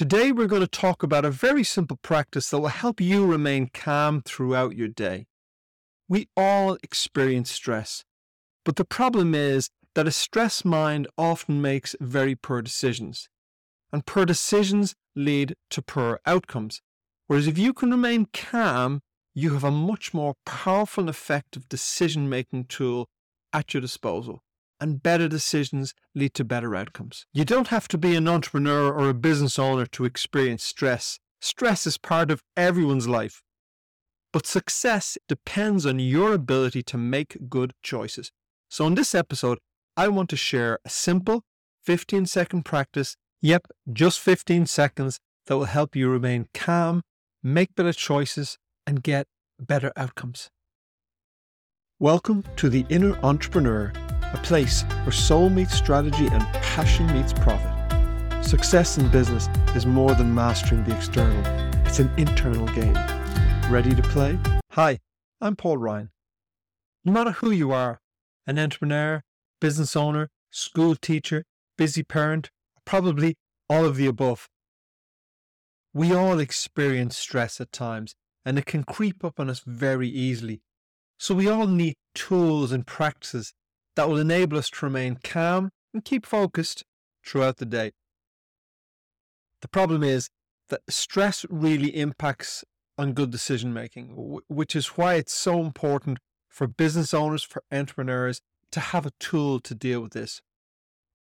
Today, we're going to talk about a very simple practice that will help you remain calm throughout your day. We all experience stress, but the problem is that a stressed mind often makes very poor decisions, and poor decisions lead to poor outcomes. Whereas if you can remain calm, you have a much more powerful and effective decision making tool at your disposal and better decisions lead to better outcomes. You don't have to be an entrepreneur or a business owner to experience stress. Stress is part of everyone's life. But success depends on your ability to make good choices. So, in this episode, I want to share a simple 15 second practice, yep, just 15 seconds, that will help you remain calm, make better choices, and get better outcomes. Welcome to the Inner Entrepreneur a place where soul meets strategy and passion meets profit. Success in business is more than mastering the external, it's an internal game. Ready to play? Hi, I'm Paul Ryan. No matter who you are an entrepreneur, business owner, school teacher, busy parent, probably all of the above. We all experience stress at times, and it can creep up on us very easily. So we all need tools and practices that will enable us to remain calm and keep focused throughout the day. The problem is that stress really impacts on good decision making, which is why it's so important for business owners, for entrepreneurs to have a tool to deal with this.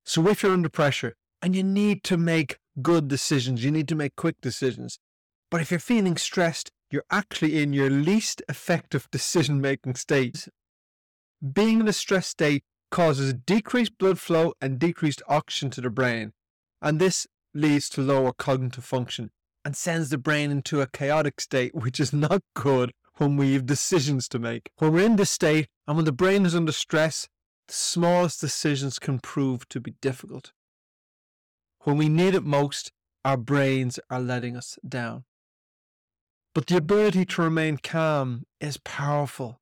So if you're under pressure and you need to make good decisions, you need to make quick decisions. But if you're feeling stressed, you're actually in your least effective decision making state being in a stress state causes decreased blood flow and decreased oxygen to the brain, and this leads to lower cognitive function and sends the brain into a chaotic state, which is not good when we have decisions to make. When we're in this state and when the brain is under stress, the smallest decisions can prove to be difficult. When we need it most, our brains are letting us down. But the ability to remain calm is powerful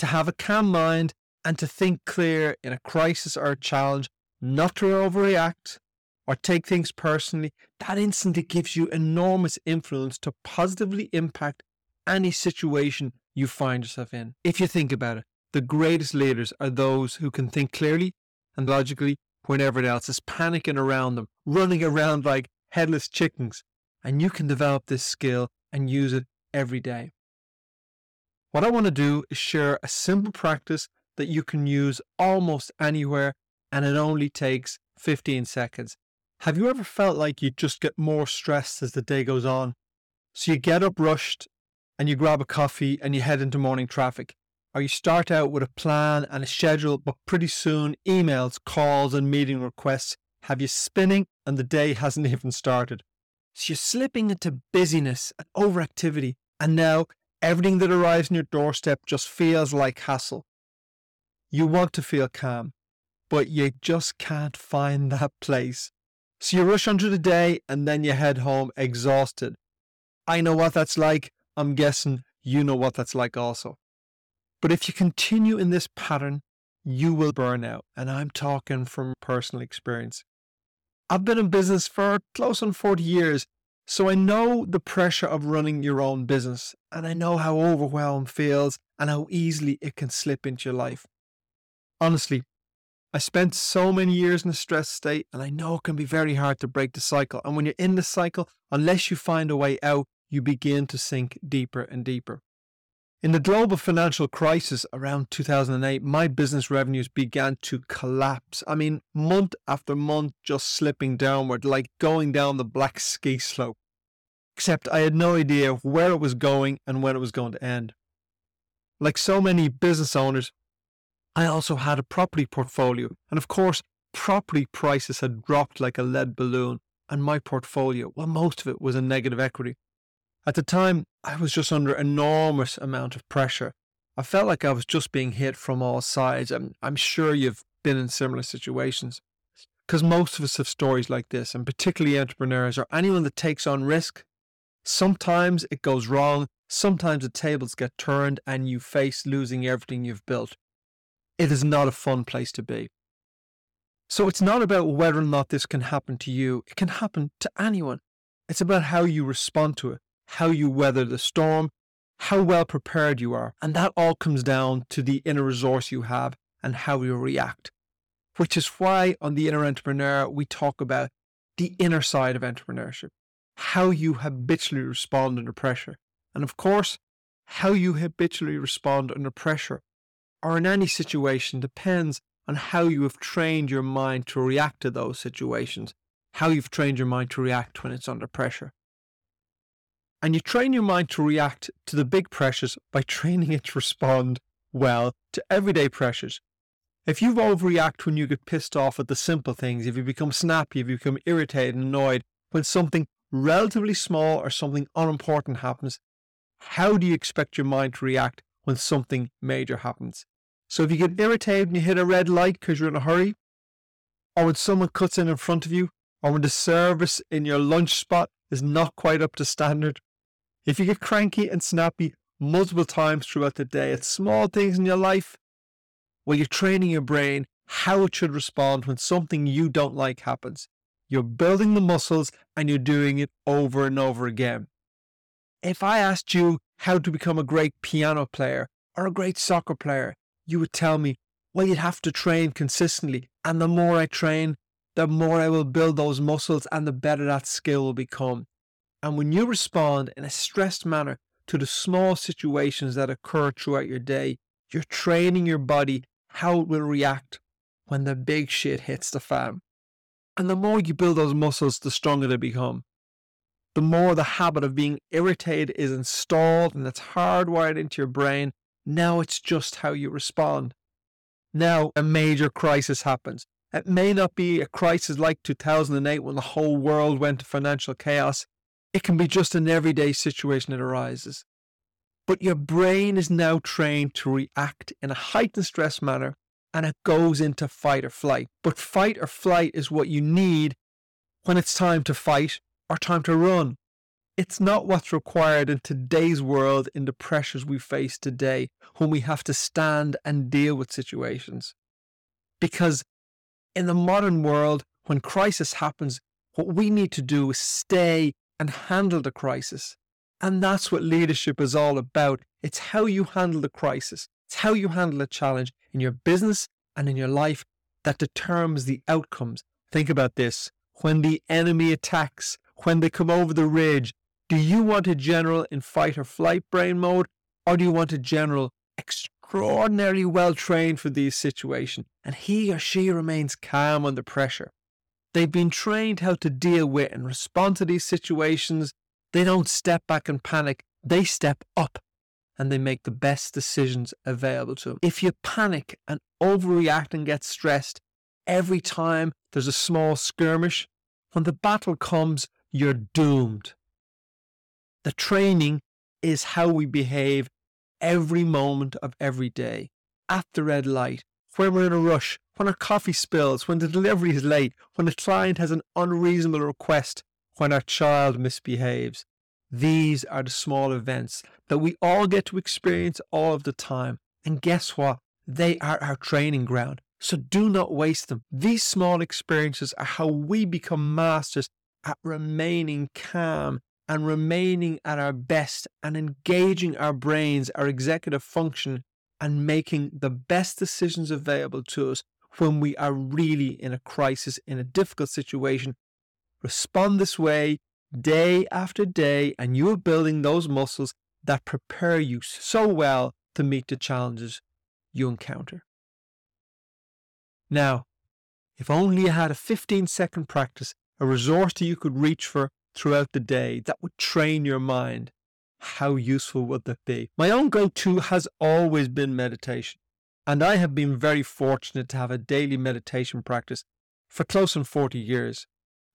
to have a calm mind and to think clear in a crisis or a challenge, not to overreact or take things personally, that instantly gives you enormous influence to positively impact any situation you find yourself in. If you think about it, the greatest leaders are those who can think clearly and logically when everyone else is panicking around them, running around like headless chickens. And you can develop this skill and use it every day. What I want to do is share a simple practice that you can use almost anywhere and it only takes 15 seconds. Have you ever felt like you just get more stressed as the day goes on? So you get up rushed and you grab a coffee and you head into morning traffic. Or you start out with a plan and a schedule, but pretty soon emails, calls, and meeting requests have you spinning and the day hasn't even started. So you're slipping into busyness and overactivity, and now Everything that arrives on your doorstep just feels like hassle. You want to feel calm, but you just can't find that place. So you rush onto the day and then you head home exhausted. I know what that's like. I'm guessing you know what that's like also. But if you continue in this pattern, you will burn out. And I'm talking from personal experience. I've been in business for close on 40 years so I know the pressure of running your own business, and I know how overwhelmed feels and how easily it can slip into your life. Honestly, I spent so many years in a stress state, and I know it can be very hard to break the cycle. And when you're in the cycle, unless you find a way out, you begin to sink deeper and deeper. In the global financial crisis around 2008, my business revenues began to collapse. I mean, month after month, just slipping downward, like going down the black ski slope. Except I had no idea where it was going and when it was going to end. Like so many business owners, I also had a property portfolio. And of course, property prices had dropped like a lead balloon, and my portfolio, well, most of it was in negative equity. At the time, I was just under enormous amount of pressure. I felt like I was just being hit from all sides. I'm, I'm sure you've been in similar situations. Because most of us have stories like this, and particularly entrepreneurs or anyone that takes on risk. Sometimes it goes wrong, sometimes the tables get turned, and you face losing everything you've built. It is not a fun place to be. So it's not about whether or not this can happen to you, it can happen to anyone. It's about how you respond to it, how you weather the storm, how well prepared you are. And that all comes down to the inner resource you have and how you react. Which is why on the inner entrepreneur, we talk about the inner side of entrepreneurship, how you habitually respond under pressure. And of course, how you habitually respond under pressure or in any situation depends on how you have trained your mind to react to those situations, how you've trained your mind to react when it's under pressure. And you train your mind to react to the big pressures by training it to respond well to everyday pressures. If you overreact when you get pissed off at the simple things, if you become snappy, if you become irritated and annoyed when something relatively small or something unimportant happens, how do you expect your mind to react when something major happens? So if you get irritated and you hit a red light because you're in a hurry, or when someone cuts in in front of you, or when the service in your lunch spot is not quite up to standard, if you get cranky and snappy multiple times throughout the day at small things in your life, well, you're training your brain how it should respond when something you don't like happens. You're building the muscles and you're doing it over and over again. If I asked you how to become a great piano player or a great soccer player, you would tell me, well, you'd have to train consistently. And the more I train, the more I will build those muscles and the better that skill will become. And when you respond in a stressed manner to the small situations that occur throughout your day, you're training your body how it will react when the big shit hits the fan. And the more you build those muscles, the stronger they become. The more the habit of being irritated is installed and it's hardwired into your brain, now it's just how you respond. Now a major crisis happens. It may not be a crisis like 2008 when the whole world went to financial chaos. It can be just an everyday situation that arises. But your brain is now trained to react in a heightened stress manner and it goes into fight or flight. But fight or flight is what you need when it's time to fight or time to run. It's not what's required in today's world in the pressures we face today when we have to stand and deal with situations. Because in the modern world, when crisis happens, what we need to do is stay and handle the crisis. And that's what leadership is all about. It's how you handle the crisis. It's how you handle a challenge in your business and in your life that determines the outcomes. Think about this. When the enemy attacks, when they come over the ridge, do you want a general in fight or flight brain mode, or do you want a general extraordinarily well trained for these situations and he or she remains calm under pressure? They've been trained how to deal with and respond to these situations. They don't step back and panic, they step up and they make the best decisions available to them. If you panic and overreact and get stressed every time there's a small skirmish, when the battle comes, you're doomed. The training is how we behave every moment of every day. At the red light, when we're in a rush, when our coffee spills, when the delivery is late, when a client has an unreasonable request, when our child misbehaves. These are the small events that we all get to experience all of the time. And guess what? They are our training ground. So do not waste them. These small experiences are how we become masters at remaining calm and remaining at our best and engaging our brains, our executive function, and making the best decisions available to us when we are really in a crisis, in a difficult situation. Respond this way day after day, and you are building those muscles that prepare you so well to meet the challenges you encounter. Now, if only you had a 15 second practice a resource that you could reach for throughout the day that would train your mind, how useful would that be? My own go to has always been meditation, and I have been very fortunate to have a daily meditation practice for close on 40 years.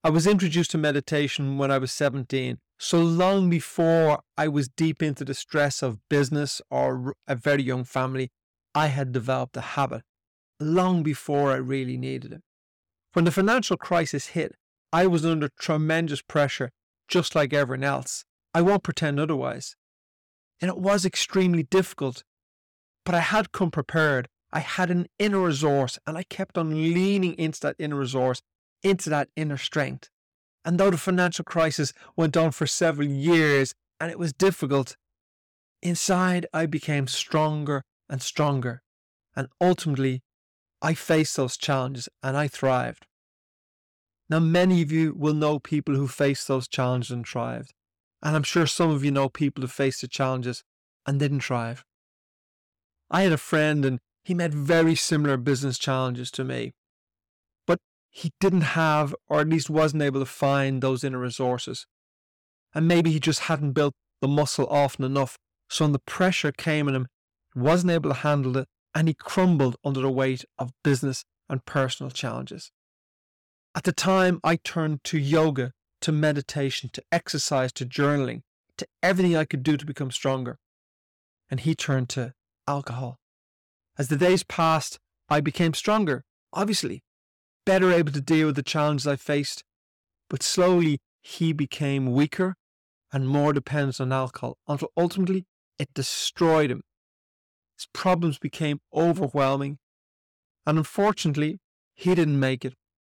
I was introduced to meditation when I was 17, so long before I was deep into the stress of business or a very young family, I had developed a habit long before I really needed it. When the financial crisis hit, I was under tremendous pressure, just like everyone else. I won't pretend otherwise. And it was extremely difficult, but I had come prepared. I had an inner resource, and I kept on leaning into that inner resource, into that inner strength. And though the financial crisis went on for several years and it was difficult, inside I became stronger and stronger. And ultimately, I faced those challenges and I thrived. Now, many of you will know people who faced those challenges and thrived. And I'm sure some of you know people who faced the challenges and didn't thrive. I had a friend and he met very similar business challenges to me. But he didn't have, or at least wasn't able to find those inner resources. And maybe he just hadn't built the muscle often enough. So when the pressure came on him, he wasn't able to handle it and he crumbled under the weight of business and personal challenges. At the time, I turned to yoga, to meditation, to exercise, to journaling, to everything I could do to become stronger. And he turned to alcohol. As the days passed, I became stronger, obviously, better able to deal with the challenges I faced. But slowly, he became weaker and more dependent on alcohol until ultimately it destroyed him. His problems became overwhelming, and unfortunately, he didn't make it.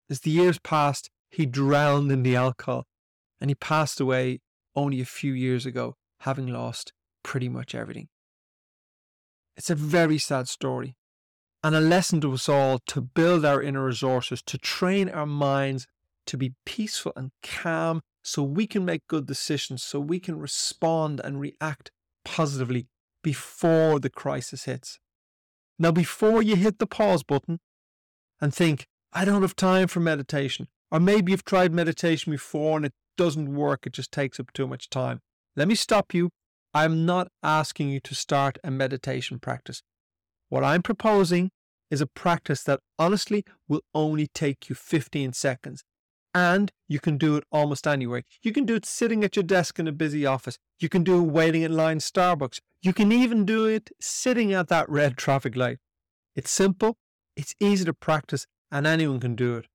As the years passed, he drowned in the alcohol and he passed away only a few years ago, having lost pretty much everything. It's a very sad story and a lesson to us all to build our inner resources, to train our minds to be peaceful and calm so we can make good decisions, so we can respond and react positively before the crisis hits. Now, before you hit the pause button and think, I don't have time for meditation, or maybe you've tried meditation before and it doesn't work, it just takes up too much time. Let me stop you I'm not asking you to start a meditation practice. What I'm proposing is a practice that honestly will only take you 15 seconds. And you can do it almost anywhere. You can do it sitting at your desk in a busy office. You can do it waiting in line Starbucks. You can even do it sitting at that red traffic light. It's simple, it's easy to practice, and anyone can do it.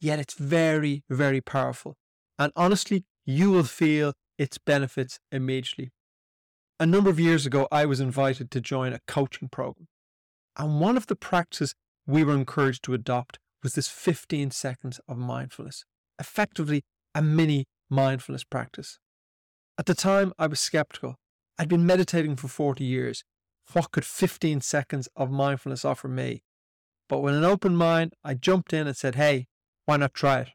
Yet it's very, very powerful. And honestly, you will feel its benefits immediately a number of years ago, I was invited to join a coaching program. And one of the practices we were encouraged to adopt was this 15 seconds of mindfulness, effectively a mini mindfulness practice. At the time, I was skeptical. I'd been meditating for 40 years. What could 15 seconds of mindfulness offer me? But with an open mind, I jumped in and said, hey, why not try it?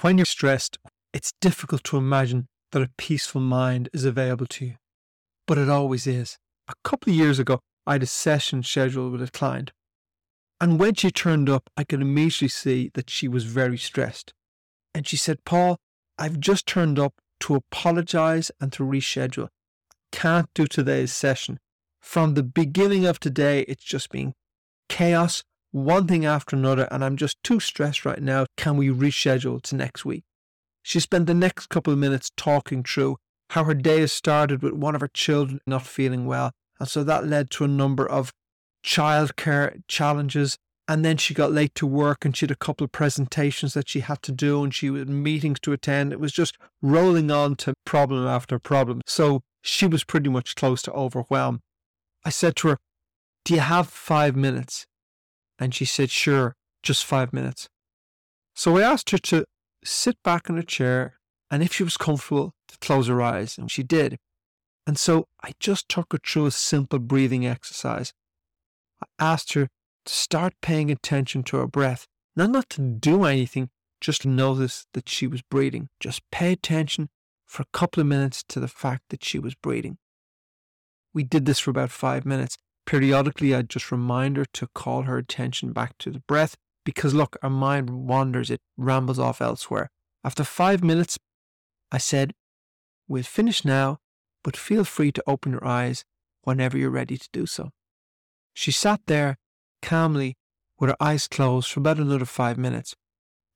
When you're stressed, it's difficult to imagine that a peaceful mind is available to you but it always is. A couple of years ago, I had a session scheduled with a client. And when she turned up, I could immediately see that she was very stressed. And she said, Paul, I've just turned up to apologize and to reschedule. Can't do today's session. From the beginning of today, it's just been chaos, one thing after another, and I'm just too stressed right now. Can we reschedule to next week? She spent the next couple of minutes talking through how her day has started with one of her children not feeling well. And so that led to a number of childcare challenges. And then she got late to work and she had a couple of presentations that she had to do and she had meetings to attend. It was just rolling on to problem after problem. So she was pretty much close to overwhelm. I said to her, Do you have five minutes? And she said, Sure, just five minutes. So I asked her to sit back in a chair and if she was comfortable, to close her eyes, and she did. And so I just took her through a simple breathing exercise. I asked her to start paying attention to her breath, not not to do anything, just notice that she was breathing. Just pay attention for a couple of minutes to the fact that she was breathing. We did this for about five minutes. Periodically, I'd just remind her to call her attention back to the breath because, look, our mind wanders, it rambles off elsewhere. After five minutes, I said, We'll finish now, but feel free to open your eyes whenever you're ready to do so. She sat there calmly with her eyes closed for about another five minutes,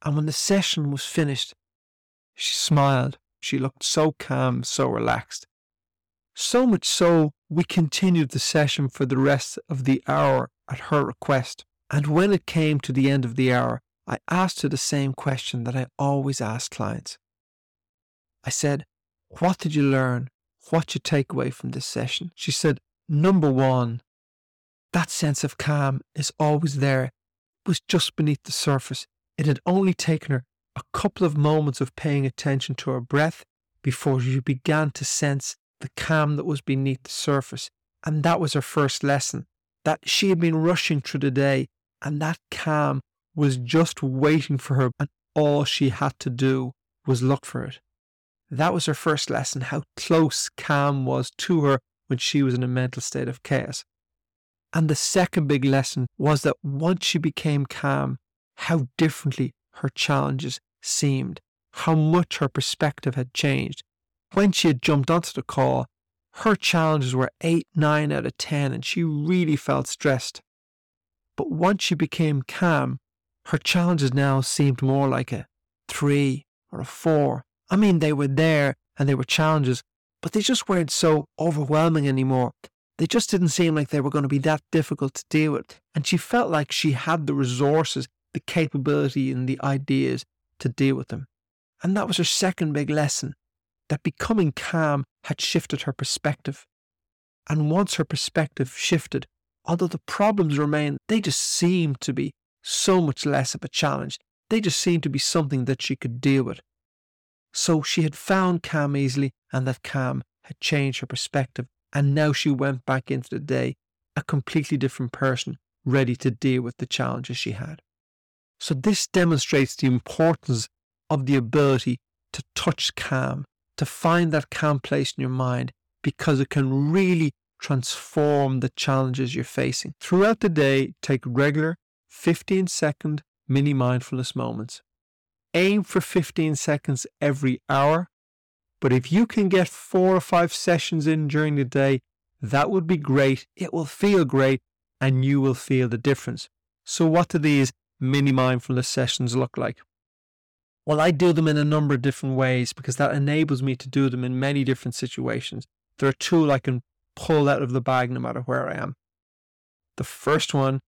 and when the session was finished, she smiled. She looked so calm, so relaxed. So much so, we continued the session for the rest of the hour at her request. And when it came to the end of the hour, I asked her the same question that I always ask clients. I said, What did you learn? What you take away from this session? She said, Number one, that sense of calm is always there. It was just beneath the surface. It had only taken her a couple of moments of paying attention to her breath before she began to sense the calm that was beneath the surface. And that was her first lesson that she had been rushing through the day, and that calm was just waiting for her, and all she had to do was look for it. That was her first lesson how close calm was to her when she was in a mental state of chaos. And the second big lesson was that once she became calm, how differently her challenges seemed, how much her perspective had changed. When she had jumped onto the call, her challenges were 8, 9 out of 10, and she really felt stressed. But once she became calm, her challenges now seemed more like a 3 or a 4. I mean, they were there and they were challenges, but they just weren't so overwhelming anymore. They just didn't seem like they were going to be that difficult to deal with. And she felt like she had the resources, the capability, and the ideas to deal with them. And that was her second big lesson that becoming calm had shifted her perspective. And once her perspective shifted, although the problems remained, they just seemed to be so much less of a challenge. They just seemed to be something that she could deal with. So she had found calm easily, and that calm had changed her perspective. And now she went back into the day a completely different person, ready to deal with the challenges she had. So, this demonstrates the importance of the ability to touch calm, to find that calm place in your mind, because it can really transform the challenges you're facing. Throughout the day, take regular 15 second mini mindfulness moments. Aim for 15 seconds every hour, but if you can get four or five sessions in during the day, that would be great. It will feel great and you will feel the difference. So, what do these mini mindfulness sessions look like? Well, I do them in a number of different ways because that enables me to do them in many different situations. There are two I can pull out of the bag no matter where I am. The first one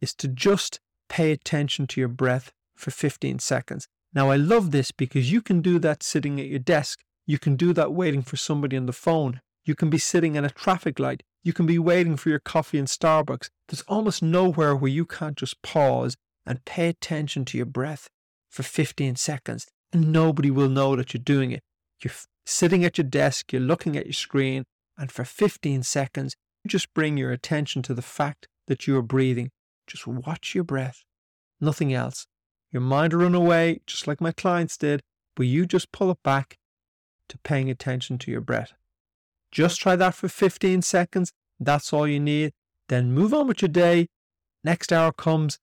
is to just pay attention to your breath for 15 seconds. Now, I love this because you can do that sitting at your desk. You can do that waiting for somebody on the phone. You can be sitting at a traffic light. You can be waiting for your coffee in Starbucks. There's almost nowhere where you can't just pause and pay attention to your breath for 15 seconds and nobody will know that you're doing it. You're sitting at your desk, you're looking at your screen, and for 15 seconds, you just bring your attention to the fact that you are breathing. Just watch your breath, nothing else. Your mind will run away, just like my clients did, but you just pull it back to paying attention to your breath. Just try that for 15 seconds. That's all you need. Then move on with your day. Next hour comes,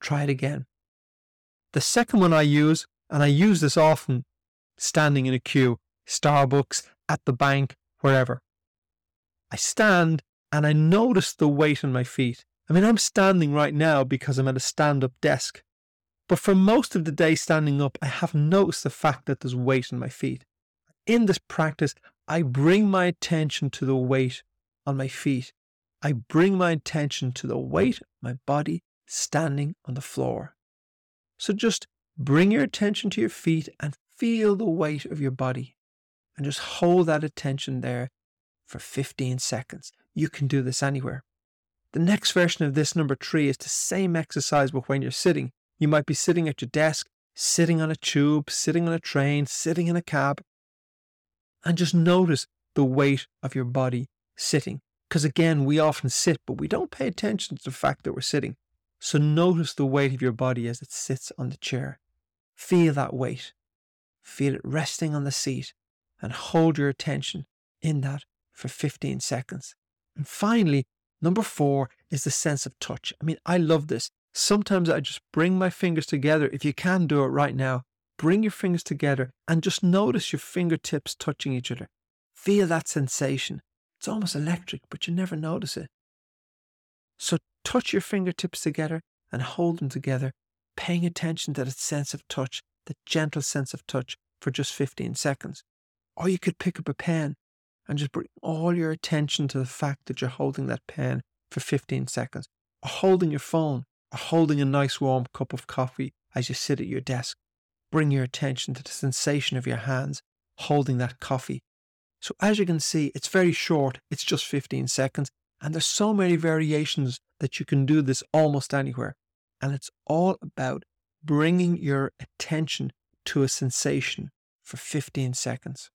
try it again. The second one I use, and I use this often standing in a queue, Starbucks, at the bank, wherever. I stand and I notice the weight on my feet. I mean, I'm standing right now because I'm at a stand up desk. But for most of the day standing up, I haven't noticed the fact that there's weight on my feet. In this practice, I bring my attention to the weight on my feet. I bring my attention to the weight of my body standing on the floor. So just bring your attention to your feet and feel the weight of your body. And just hold that attention there for 15 seconds. You can do this anywhere. The next version of this, number three, is the same exercise, but when you're sitting. You might be sitting at your desk, sitting on a tube, sitting on a train, sitting in a cab, and just notice the weight of your body sitting. Because again, we often sit, but we don't pay attention to the fact that we're sitting. So notice the weight of your body as it sits on the chair. Feel that weight. Feel it resting on the seat and hold your attention in that for 15 seconds. And finally, number four is the sense of touch. I mean, I love this. Sometimes I just bring my fingers together. If you can do it right now, bring your fingers together and just notice your fingertips touching each other. Feel that sensation. It's almost electric, but you never notice it. So touch your fingertips together and hold them together, paying attention to that sense of touch, the gentle sense of touch for just 15 seconds. Or you could pick up a pen and just bring all your attention to the fact that you're holding that pen for 15 seconds, or holding your phone, holding a nice warm cup of coffee as you sit at your desk. Bring your attention to the sensation of your hands holding that coffee. So, as you can see, it's very short, it's just 15 seconds, and there's so many variations that you can do this almost anywhere. And it's all about bringing your attention to a sensation for 15 seconds.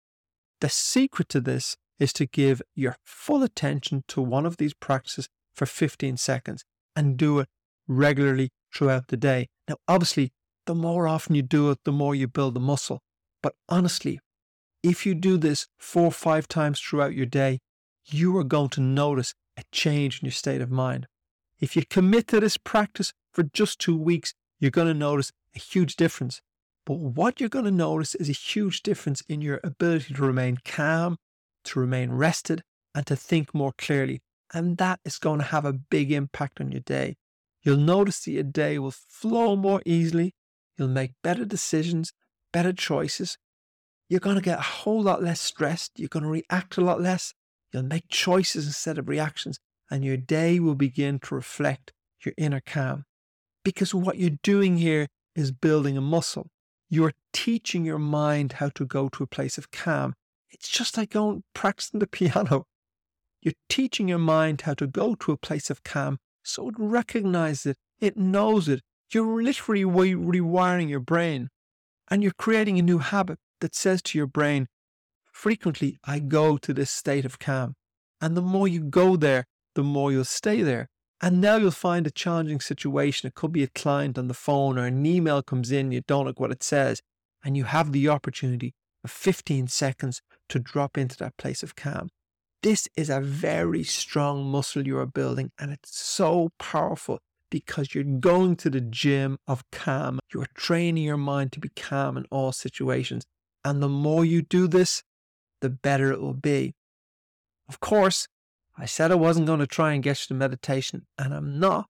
The secret to this is to give your full attention to one of these practices for 15 seconds and do it regularly throughout the day. Now, obviously, the more often you do it, the more you build the muscle. But honestly, if you do this four or five times throughout your day, you are going to notice a change in your state of mind. If you commit to this practice for just two weeks, you're going to notice a huge difference. But what you're going to notice is a huge difference in your ability to remain calm, to remain rested, and to think more clearly. And that is going to have a big impact on your day. You'll notice that your day will flow more easily. You'll make better decisions, better choices. You're going to get a whole lot less stressed. You're going to react a lot less. You'll make choices instead of reactions. And your day will begin to reflect your inner calm. Because what you're doing here is building a muscle. You're teaching your mind how to go to a place of calm. It's just like going practicing the piano. You're teaching your mind how to go to a place of calm so it recognizes it, it knows it. You're literally re- rewiring your brain and you're creating a new habit that says to your brain, frequently, I go to this state of calm. And the more you go there, the more you'll stay there. And now you'll find a challenging situation. It could be a client on the phone or an email comes in, you don't like what it says, and you have the opportunity of 15 seconds to drop into that place of calm. This is a very strong muscle you are building, and it's so powerful because you're going to the gym of calm. You're training your mind to be calm in all situations. And the more you do this, the better it will be. Of course, I said I wasn't going to try and get you to meditation, and I'm not.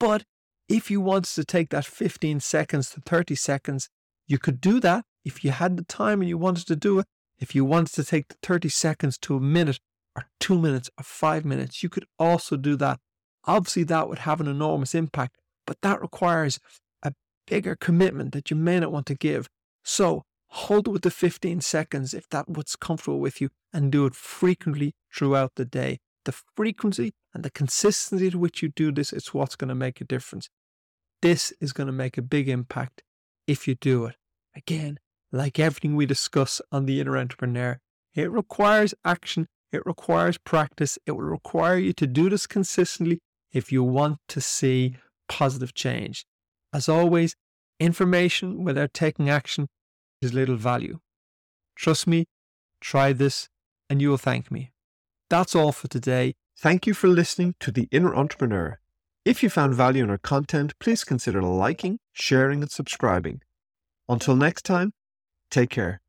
But if you wanted to take that 15 seconds to 30 seconds, you could do that if you had the time and you wanted to do it. If you wanted to take the 30 seconds to a minute or two minutes or five minutes, you could also do that. Obviously, that would have an enormous impact, but that requires a bigger commitment that you may not want to give. So hold it with the 15 seconds if that's what's comfortable with you and do it frequently throughout the day. The frequency and the consistency to which you do this is what's going to make a difference. This is going to make a big impact if you do it. Again, like everything we discuss on the inner entrepreneur, it requires action, it requires practice, it will require you to do this consistently if you want to see positive change. As always, information without taking action is little value. Trust me, try this, and you will thank me. That's all for today. Thank you for listening to The Inner Entrepreneur. If you found value in our content, please consider liking, sharing, and subscribing. Until next time, take care.